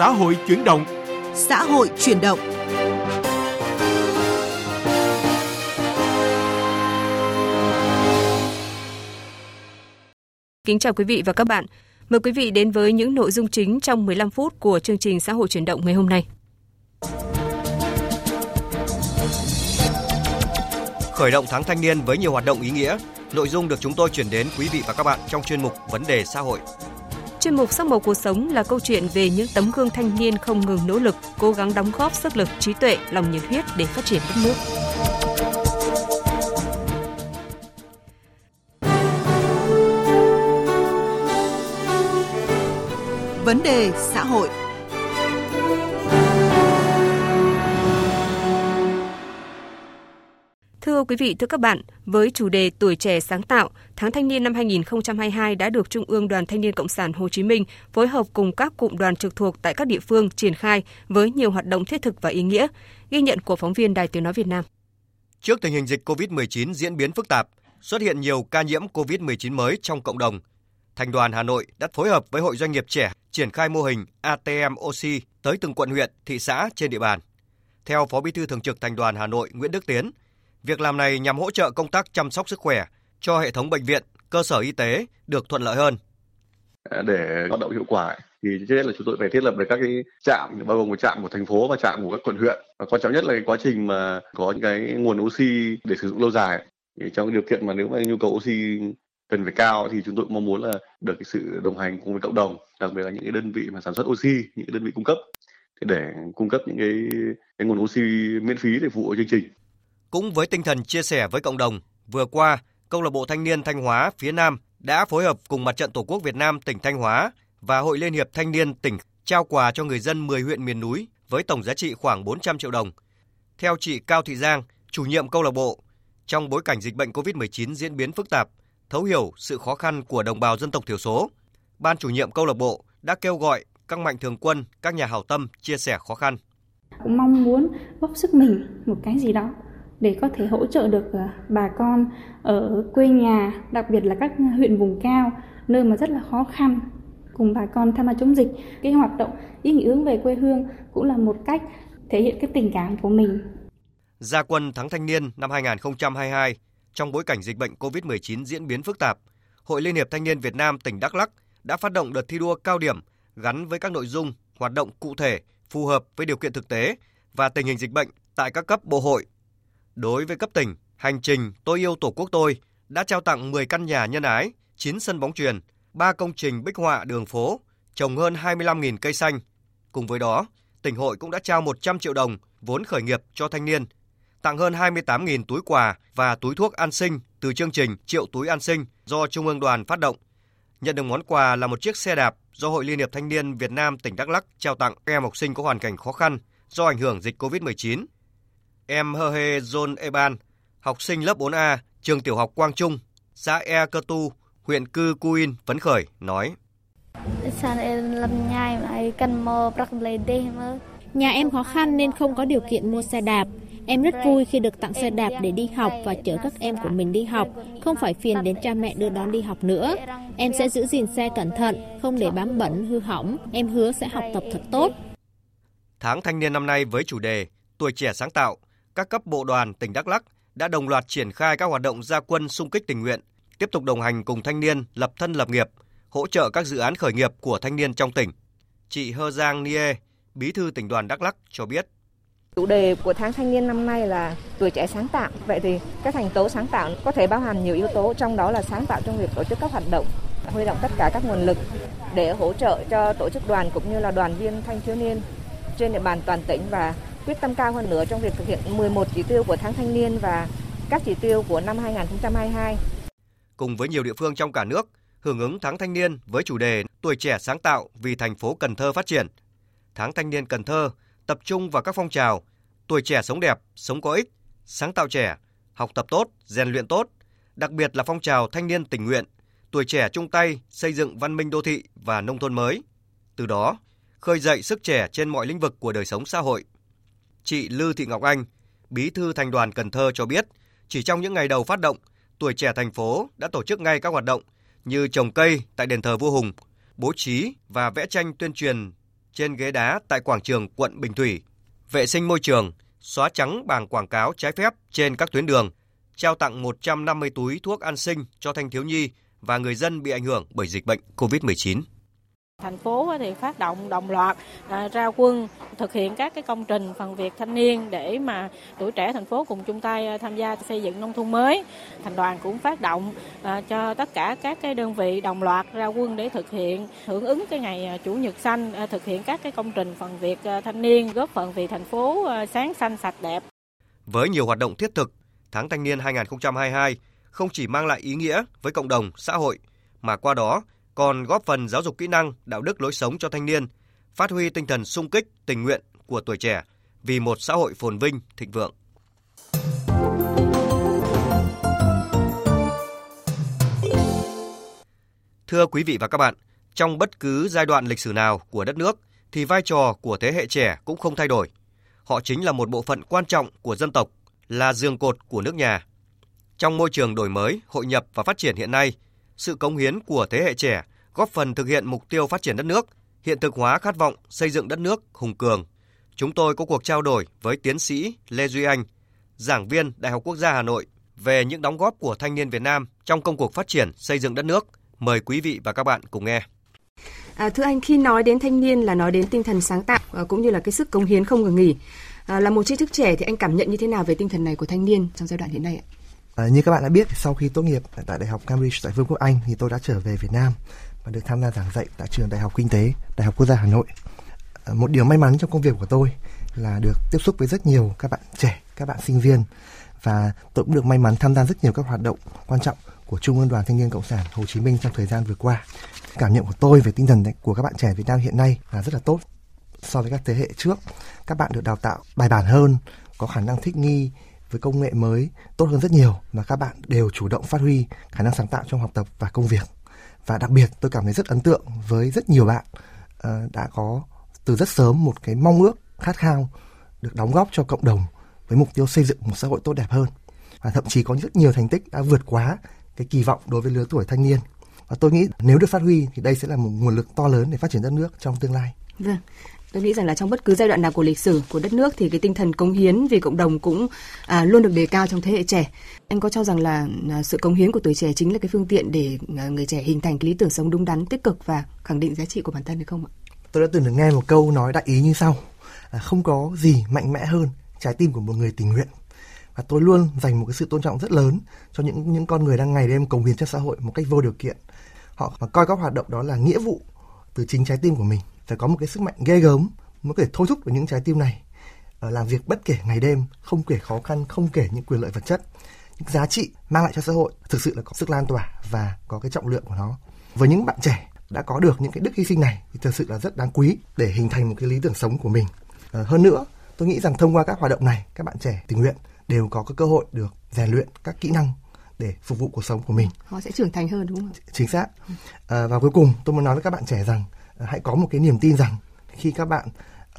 Xã hội chuyển động. Xã hội chuyển động. Kính chào quý vị và các bạn. Mời quý vị đến với những nội dung chính trong 15 phút của chương trình Xã hội chuyển động ngày hôm nay. Khởi động tháng thanh niên với nhiều hoạt động ý nghĩa, nội dung được chúng tôi chuyển đến quý vị và các bạn trong chuyên mục Vấn đề xã hội. Chuyên mục Sắc màu cuộc sống là câu chuyện về những tấm gương thanh niên không ngừng nỗ lực, cố gắng đóng góp sức lực, trí tuệ, lòng nhiệt huyết để phát triển đất nước. Vấn đề xã hội Thưa quý vị, thưa các bạn, với chủ đề Tuổi trẻ sáng tạo, tháng thanh niên năm 2022 đã được Trung ương Đoàn Thanh niên Cộng sản Hồ Chí Minh phối hợp cùng các cụm đoàn trực thuộc tại các địa phương triển khai với nhiều hoạt động thiết thực và ý nghĩa. Ghi nhận của phóng viên Đài Tiếng Nói Việt Nam. Trước tình hình dịch COVID-19 diễn biến phức tạp, xuất hiện nhiều ca nhiễm COVID-19 mới trong cộng đồng, Thành đoàn Hà Nội đã phối hợp với Hội Doanh nghiệp trẻ triển khai mô hình ATM Oxy tới từng quận huyện, thị xã trên địa bàn. Theo Phó Bí thư Thường trực Thành đoàn Hà Nội Nguyễn Đức Tiến, Việc làm này nhằm hỗ trợ công tác chăm sóc sức khỏe cho hệ thống bệnh viện, cơ sở y tế được thuận lợi hơn. À, để hoạt động hiệu quả thì trước hết là chúng tôi phải thiết lập được các cái trạm bao gồm một trạm của thành phố và trạm của các quận huyện. Và quan trọng nhất là cái quá trình mà có những cái nguồn oxy để sử dụng lâu dài. Thì trong cái điều kiện mà nếu mà nhu cầu oxy cần phải cao thì chúng tôi mong muốn là được cái sự đồng hành cùng với cộng đồng đặc biệt là những cái đơn vị mà sản xuất oxy những cái đơn vị cung cấp. Để cung cấp những cái, cái nguồn oxy miễn phí để phục vụ chương trình cũng với tinh thần chia sẻ với cộng đồng, vừa qua, Câu lạc bộ Thanh niên Thanh Hóa phía Nam đã phối hợp cùng Mặt trận Tổ quốc Việt Nam tỉnh Thanh Hóa và Hội Liên hiệp Thanh niên tỉnh trao quà cho người dân 10 huyện miền núi với tổng giá trị khoảng 400 triệu đồng. Theo chị Cao Thị Giang, chủ nhiệm câu lạc bộ, trong bối cảnh dịch bệnh COVID-19 diễn biến phức tạp, thấu hiểu sự khó khăn của đồng bào dân tộc thiểu số, ban chủ nhiệm câu lạc bộ đã kêu gọi các mạnh thường quân, các nhà hảo tâm chia sẻ khó khăn. Cũng mong muốn góp sức mình một cái gì đó để có thể hỗ trợ được ờ, bà con ở quê nhà, đặc biệt là các huyện vùng cao, nơi mà rất là khó khăn cùng bà con tham gia chống dịch. Cái hoạt động ý nghĩa hướng về quê hương cũng là một cách thể hiện cái tình cảm của mình. Gia quân tháng thanh niên năm 2022 trong bối cảnh dịch bệnh COVID-19 diễn biến phức tạp, Hội Liên hiệp Thanh niên Việt Nam tỉnh Đắk Lắk đã phát động đợt thi đua cao điểm gắn với các nội dung, hoạt động cụ thể phù hợp với điều kiện thực tế và tình hình dịch bệnh tại các cấp bộ hội, Đối với cấp tỉnh, hành trình Tôi yêu Tổ quốc tôi đã trao tặng 10 căn nhà nhân ái, 9 sân bóng truyền, 3 công trình bích họa đường phố, trồng hơn 25.000 cây xanh. Cùng với đó, tỉnh hội cũng đã trao 100 triệu đồng vốn khởi nghiệp cho thanh niên, tặng hơn 28.000 túi quà và túi thuốc an sinh từ chương trình Triệu túi an sinh do Trung ương đoàn phát động. Nhận được món quà là một chiếc xe đạp do Hội Liên hiệp Thanh niên Việt Nam tỉnh Đắk Lắk trao tặng các em học sinh có hoàn cảnh khó khăn do ảnh hưởng dịch COVID-19 Em Hơ Hê John Eban, học sinh lớp 4A, trường tiểu học Quang Trung, xã E Cơ Tu, huyện Cư Cuin, phấn khởi, nói. Nhà em khó khăn nên không có điều kiện mua xe đạp. Em rất vui khi được tặng xe đạp để đi học và chở các em của mình đi học, không phải phiền đến cha mẹ đưa đón đi học nữa. Em sẽ giữ gìn xe cẩn thận, không để bám bẩn hư hỏng. Em hứa sẽ học tập thật tốt. Tháng thanh niên năm nay với chủ đề Tuổi trẻ sáng tạo – các cấp bộ đoàn tỉnh Đắk Lắk đã đồng loạt triển khai các hoạt động gia quân xung kích tình nguyện, tiếp tục đồng hành cùng thanh niên lập thân lập nghiệp, hỗ trợ các dự án khởi nghiệp của thanh niên trong tỉnh. Chị Hơ Giang Nie, Bí thư tỉnh đoàn Đắk Lắk cho biết. Chủ đề của tháng thanh niên năm nay là tuổi trẻ sáng tạo. Vậy thì các thành tố sáng tạo có thể bao hàm nhiều yếu tố, trong đó là sáng tạo trong việc tổ chức các hoạt động, huy động tất cả các nguồn lực để hỗ trợ cho tổ chức đoàn cũng như là đoàn viên thanh thiếu niên trên địa bàn toàn tỉnh và quyết tâm cao hơn nữa trong việc thực hiện 11 chỉ tiêu của tháng thanh niên và các chỉ tiêu của năm 2022. Cùng với nhiều địa phương trong cả nước, hưởng ứng tháng thanh niên với chủ đề Tuổi trẻ sáng tạo vì thành phố Cần Thơ phát triển. Tháng thanh niên Cần Thơ tập trung vào các phong trào tuổi trẻ sống đẹp, sống có ích, sáng tạo trẻ, học tập tốt, rèn luyện tốt, đặc biệt là phong trào thanh niên tình nguyện, tuổi trẻ chung tay xây dựng văn minh đô thị và nông thôn mới. Từ đó, khơi dậy sức trẻ trên mọi lĩnh vực của đời sống xã hội. Chị Lư Thị Ngọc Anh, Bí thư Thành đoàn Cần Thơ cho biết, chỉ trong những ngày đầu phát động, tuổi trẻ thành phố đã tổ chức ngay các hoạt động như trồng cây tại đền thờ vua Hùng, bố trí và vẽ tranh tuyên truyền trên ghế đá tại quảng trường quận Bình Thủy, vệ sinh môi trường, xóa trắng bảng quảng cáo trái phép trên các tuyến đường, trao tặng 150 túi thuốc an sinh cho thanh thiếu nhi và người dân bị ảnh hưởng bởi dịch bệnh COVID-19. Thành phố thì phát động đồng loạt à, ra quân thực hiện các cái công trình phần việc thanh niên để mà tuổi trẻ thành phố cùng chung tay à, tham gia xây dựng nông thôn mới. Thành đoàn cũng phát động à, cho tất cả các cái đơn vị đồng loạt ra quân để thực hiện hưởng ứng cái ngày chủ nhật xanh, thực hiện các cái công trình phần việc thanh niên góp phần vì thành phố sáng xanh sạch đẹp. Với nhiều hoạt động thiết thực, tháng thanh niên 2022 không chỉ mang lại ý nghĩa với cộng đồng, xã hội mà qua đó còn góp phần giáo dục kỹ năng, đạo đức lối sống cho thanh niên, phát huy tinh thần sung kích, tình nguyện của tuổi trẻ vì một xã hội phồn vinh, thịnh vượng. Thưa quý vị và các bạn, trong bất cứ giai đoạn lịch sử nào của đất nước thì vai trò của thế hệ trẻ cũng không thay đổi. Họ chính là một bộ phận quan trọng của dân tộc, là giường cột của nước nhà. Trong môi trường đổi mới, hội nhập và phát triển hiện nay, sự cống hiến của thế hệ trẻ góp phần thực hiện mục tiêu phát triển đất nước, hiện thực hóa khát vọng xây dựng đất nước hùng cường. Chúng tôi có cuộc trao đổi với tiến sĩ Lê Duy Anh, giảng viên Đại học Quốc gia Hà Nội về những đóng góp của thanh niên Việt Nam trong công cuộc phát triển xây dựng đất nước. Mời quý vị và các bạn cùng nghe. À, thưa anh, khi nói đến thanh niên là nói đến tinh thần sáng tạo à, cũng như là cái sức cống hiến không ngừng nghỉ. À, là một tri thức trẻ thì anh cảm nhận như thế nào về tinh thần này của thanh niên trong giai đoạn hiện nay ạ? À, như các bạn đã biết, sau khi tốt nghiệp tại Đại học Cambridge tại Vương quốc Anh thì tôi đã trở về Việt Nam và được tham gia giảng dạy tại trường Đại học Kinh tế, Đại học Quốc gia Hà Nội. À, một điều may mắn trong công việc của tôi là được tiếp xúc với rất nhiều các bạn trẻ, các bạn sinh viên và tôi cũng được may mắn tham gia rất nhiều các hoạt động quan trọng của Trung ương Đoàn Thanh niên Cộng sản Hồ Chí Minh trong thời gian vừa qua. Cảm nhận của tôi về tinh thần của các bạn trẻ Việt Nam hiện nay là rất là tốt so với các thế hệ trước. Các bạn được đào tạo bài bản hơn, có khả năng thích nghi với công nghệ mới tốt hơn rất nhiều và các bạn đều chủ động phát huy khả năng sáng tạo trong học tập và công việc và đặc biệt tôi cảm thấy rất ấn tượng với rất nhiều bạn uh, đã có từ rất sớm một cái mong ước khát khao được đóng góp cho cộng đồng với mục tiêu xây dựng một xã hội tốt đẹp hơn và thậm chí có rất nhiều thành tích đã vượt quá cái kỳ vọng đối với lứa tuổi thanh niên và tôi nghĩ nếu được phát huy thì đây sẽ là một nguồn lực to lớn để phát triển đất nước trong tương lai. Vâng. Tôi nghĩ rằng là trong bất cứ giai đoạn nào của lịch sử của đất nước thì cái tinh thần cống hiến vì cộng đồng cũng à, luôn được đề cao trong thế hệ trẻ. Anh có cho rằng là à, sự cống hiến của tuổi trẻ chính là cái phương tiện để à, người trẻ hình thành cái lý tưởng sống đúng đắn, tích cực và khẳng định giá trị của bản thân hay không ạ? Tôi đã từng được nghe một câu nói đại ý như sau: là không có gì mạnh mẽ hơn trái tim của một người tình nguyện. Và tôi luôn dành một cái sự tôn trọng rất lớn cho những những con người đang ngày đêm cống hiến cho xã hội một cách vô điều kiện. Họ mà coi các hoạt động đó là nghĩa vụ từ chính trái tim của mình phải có một cái sức mạnh ghê gớm mới có thể thôi thúc được những trái tim này. Uh, làm việc bất kể ngày đêm không kể khó khăn không kể những quyền lợi vật chất những giá trị mang lại cho xã hội thực sự là có sức lan tỏa và có cái trọng lượng của nó. Với những bạn trẻ đã có được những cái đức hy sinh này thì thực sự là rất đáng quý để hình thành một cái lý tưởng sống của mình. Uh, hơn nữa tôi nghĩ rằng thông qua các hoạt động này các bạn trẻ tình nguyện đều có cái cơ hội được rèn luyện các kỹ năng để phục vụ cuộc sống của mình. Họ sẽ trưởng thành hơn đúng không chính xác. À, và cuối cùng tôi muốn nói với các bạn trẻ rằng hãy có một cái niềm tin rằng khi các bạn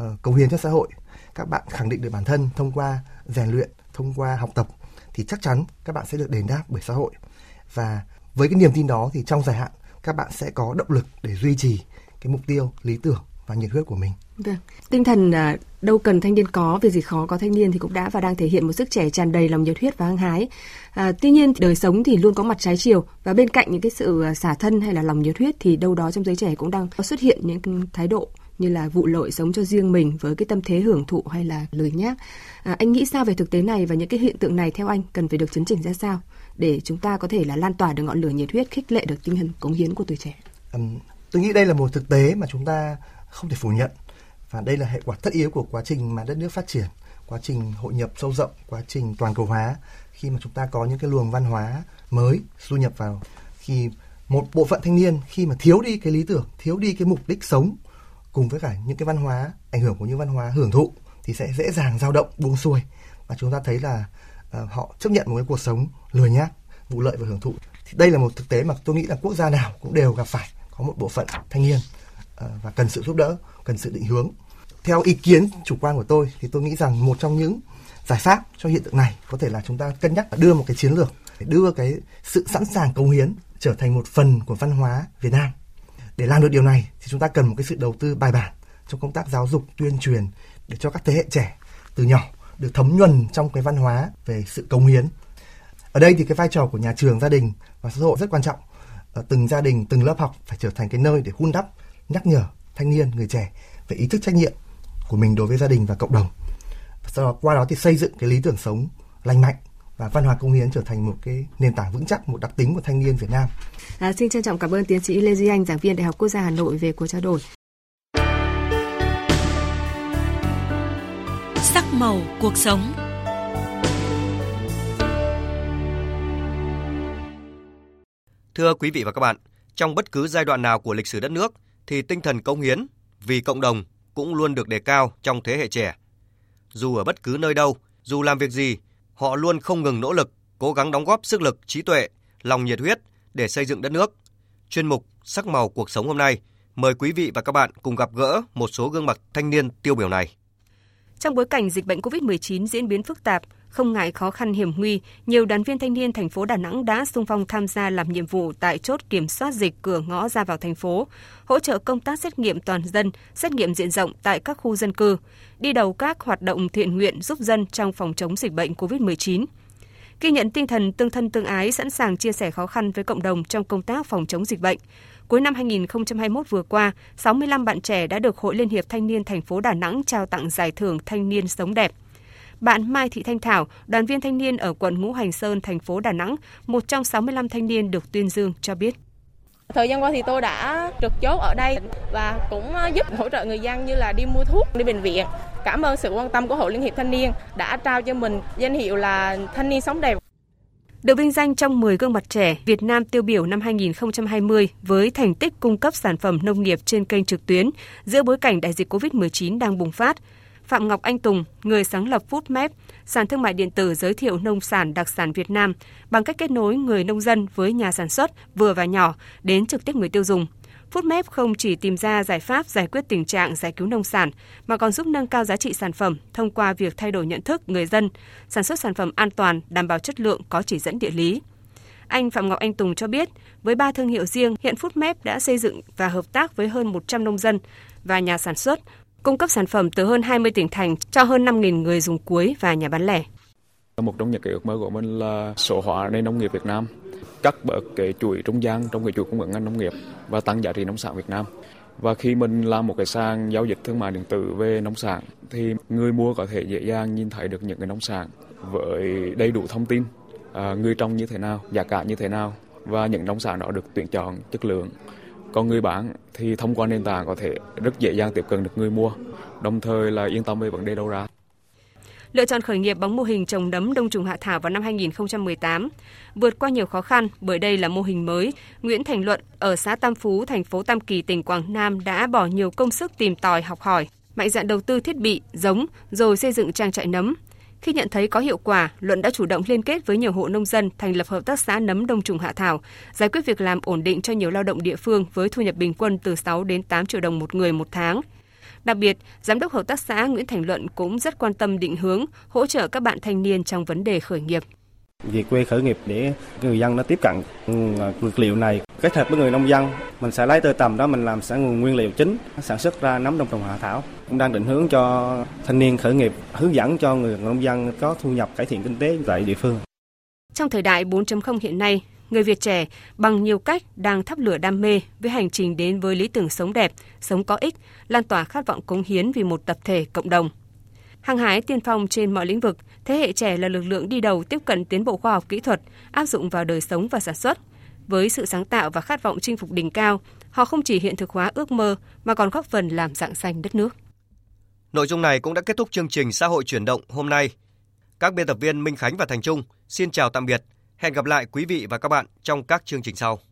uh, cống hiến cho xã hội các bạn khẳng định được bản thân thông qua rèn luyện thông qua học tập thì chắc chắn các bạn sẽ được đền đáp bởi xã hội. Và với cái niềm tin đó thì trong dài hạn các bạn sẽ có động lực để duy trì cái mục tiêu lý tưởng và nhiệt huyết của mình. Vâng. Tinh thần à, đâu cần thanh niên có, việc gì khó có thanh niên thì cũng đã và đang thể hiện một sức trẻ tràn đầy lòng nhiệt huyết và hăng hái. À, tuy nhiên đời sống thì luôn có mặt trái chiều và bên cạnh những cái sự à, xả thân hay là lòng nhiệt huyết thì đâu đó trong giới trẻ cũng đang xuất hiện những thái độ như là vụ lợi sống cho riêng mình với cái tâm thế hưởng thụ hay là lười nhác. À, anh nghĩ sao về thực tế này và những cái hiện tượng này theo anh cần phải được chấn chỉnh ra sao để chúng ta có thể là lan tỏa được ngọn lửa nhiệt huyết khích lệ được tinh thần cống hiến của tuổi trẻ? Um, tôi nghĩ đây là một thực tế mà chúng ta không thể phủ nhận. Và đây là hệ quả tất yếu của quá trình mà đất nước phát triển quá trình hội nhập sâu rộng quá trình toàn cầu hóa. Khi mà chúng ta có những cái luồng văn hóa mới du nhập vào khi một bộ phận thanh niên khi mà thiếu đi cái lý tưởng thiếu đi cái mục đích sống cùng với cả những cái văn hóa ảnh hưởng của những văn hóa hưởng thụ thì sẽ dễ dàng dao động buông xuôi. Và chúng ta thấy là uh, họ chấp nhận một cái cuộc sống lười nhác vụ lợi và hưởng thụ. Thì đây là một thực tế mà tôi nghĩ là quốc gia nào cũng đều gặp phải có một bộ phận thanh niên. Ờ, và cần sự giúp đỡ cần sự định hướng theo ý kiến chủ quan của tôi thì tôi nghĩ rằng một trong những giải pháp cho hiện tượng này có thể là chúng ta cân nhắc đưa một cái chiến lược để đưa cái sự sẵn sàng cống hiến trở thành một phần của văn hóa Việt Nam. Để làm được điều này thì chúng ta cần một cái sự đầu tư bài bản, trong công tác giáo dục tuyên truyền để cho các thế hệ trẻ từ nhỏ được thấm nhuần trong cái văn hóa về sự cống hiến. Ở đây thì cái vai trò của nhà trường, gia đình và xã hội rất quan trọng. Ở từng gia đình, từng lớp học phải trở thành cái nơi để hun đắp, nhắc nhở thanh niên, người trẻ về ý thức trách nhiệm của mình đối với gia đình và cộng đồng. Sau đó qua đó thì xây dựng cái lý tưởng sống lành mạnh và văn hóa công hiến trở thành một cái nền tảng vững chắc, một đặc tính của thanh niên Việt Nam. À, xin trân trọng cảm ơn tiến sĩ Lê Duy Anh, giảng viên Đại học Quốc gia Hà Nội về cuộc trao đổi. Sắc màu cuộc sống Thưa quý vị và các bạn, trong bất cứ giai đoạn nào của lịch sử đất nước thì tinh thần công hiến vì cộng đồng cũng luôn được đề cao trong thế hệ trẻ. Dù ở bất cứ nơi đâu, dù làm việc gì, họ luôn không ngừng nỗ lực, cố gắng đóng góp sức lực, trí tuệ, lòng nhiệt huyết để xây dựng đất nước. Chuyên mục Sắc màu cuộc sống hôm nay, mời quý vị và các bạn cùng gặp gỡ một số gương mặt thanh niên tiêu biểu này. Trong bối cảnh dịch bệnh COVID-19 diễn biến phức tạp, không ngại khó khăn hiểm nguy, nhiều đoàn viên thanh niên thành phố Đà Nẵng đã sung phong tham gia làm nhiệm vụ tại chốt kiểm soát dịch cửa ngõ ra vào thành phố, hỗ trợ công tác xét nghiệm toàn dân, xét nghiệm diện rộng tại các khu dân cư, đi đầu các hoạt động thiện nguyện giúp dân trong phòng chống dịch bệnh COVID-19 ghi nhận tinh thần tương thân tương ái sẵn sàng chia sẻ khó khăn với cộng đồng trong công tác phòng chống dịch bệnh. Cuối năm 2021 vừa qua, 65 bạn trẻ đã được Hội Liên hiệp Thanh niên thành phố Đà Nẵng trao tặng giải thưởng Thanh niên sống đẹp. Bạn Mai Thị Thanh Thảo, đoàn viên thanh niên ở quận Ngũ Hành Sơn, thành phố Đà Nẵng, một trong 65 thanh niên được tuyên dương cho biết. Thời gian qua thì tôi đã trực chốt ở đây và cũng giúp hỗ trợ người dân như là đi mua thuốc, đi bệnh viện. Cảm ơn sự quan tâm của Hội Liên hiệp Thanh niên đã trao cho mình danh hiệu là Thanh niên sống đẹp. Được vinh danh trong 10 gương mặt trẻ Việt Nam tiêu biểu năm 2020 với thành tích cung cấp sản phẩm nông nghiệp trên kênh trực tuyến giữa bối cảnh đại dịch COVID-19 đang bùng phát, Phạm Ngọc Anh Tùng, người sáng lập Foodmap, sàn thương mại điện tử giới thiệu nông sản đặc sản Việt Nam bằng cách kết nối người nông dân với nhà sản xuất vừa và nhỏ đến trực tiếp người tiêu dùng. Foodmap không chỉ tìm ra giải pháp giải quyết tình trạng giải cứu nông sản, mà còn giúp nâng cao giá trị sản phẩm thông qua việc thay đổi nhận thức người dân, sản xuất sản phẩm an toàn, đảm bảo chất lượng có chỉ dẫn địa lý. Anh Phạm Ngọc Anh Tùng cho biết, với ba thương hiệu riêng, hiện Foodmap đã xây dựng và hợp tác với hơn 100 nông dân và nhà sản xuất, cung cấp sản phẩm từ hơn 20 tỉnh thành cho hơn 5.000 người dùng cuối và nhà bán lẻ. Một trong những cái ước mơ của mình là số hóa nền nông nghiệp Việt Nam, cắt bớt cái chuỗi trung gian trong cái chuỗi cung ứng ngành nông nghiệp và tăng giá trị nông sản Việt Nam. Và khi mình làm một cái sàn giao dịch thương mại điện tử về nông sản thì người mua có thể dễ dàng nhìn thấy được những cái nông sản với đầy đủ thông tin, à, người trồng như thế nào, giá cả như thế nào và những nông sản đó được tuyển chọn chất lượng còn người bán thì thông qua nền tảng có thể rất dễ dàng tiếp cận được người mua, đồng thời là yên tâm về vấn đề đầu ra. Lựa chọn khởi nghiệp bằng mô hình trồng nấm đông trùng hạ thảo vào năm 2018. Vượt qua nhiều khó khăn bởi đây là mô hình mới, Nguyễn Thành Luận ở xã Tam Phú, thành phố Tam Kỳ, tỉnh Quảng Nam đã bỏ nhiều công sức tìm tòi học hỏi, mạnh dạn đầu tư thiết bị, giống rồi xây dựng trang trại nấm. Khi nhận thấy có hiệu quả, Luận đã chủ động liên kết với nhiều hộ nông dân thành lập hợp tác xã nấm đông trùng hạ thảo, giải quyết việc làm ổn định cho nhiều lao động địa phương với thu nhập bình quân từ 6 đến 8 triệu đồng một người một tháng. Đặc biệt, Giám đốc Hợp tác xã Nguyễn Thành Luận cũng rất quan tâm định hướng, hỗ trợ các bạn thanh niên trong vấn đề khởi nghiệp. Về quê khởi nghiệp để người dân nó tiếp cận ừ, dược liệu này. Kết hợp với người nông dân mình sẽ lấy tơ tầm đó mình làm sản nguồn nguyên liệu chính sản xuất ra nấm đông trùng hạ thảo. Cũng đang định hướng cho thanh niên khởi nghiệp hướng dẫn cho người nông dân có thu nhập cải thiện kinh tế tại địa phương. Trong thời đại 4.0 hiện nay người Việt trẻ bằng nhiều cách đang thắp lửa đam mê với hành trình đến với lý tưởng sống đẹp, sống có ích, lan tỏa khát vọng cống hiến vì một tập thể cộng đồng. Hăng hái tiên phong trên mọi lĩnh vực, thế hệ trẻ là lực lượng đi đầu tiếp cận tiến bộ khoa học kỹ thuật, áp dụng vào đời sống và sản xuất. Với sự sáng tạo và khát vọng chinh phục đỉnh cao, họ không chỉ hiện thực hóa ước mơ mà còn góp phần làm dạng xanh đất nước. Nội dung này cũng đã kết thúc chương trình xã hội chuyển động hôm nay. Các biên tập viên Minh Khánh và Thành Trung xin chào tạm biệt. Hẹn gặp lại quý vị và các bạn trong các chương trình sau.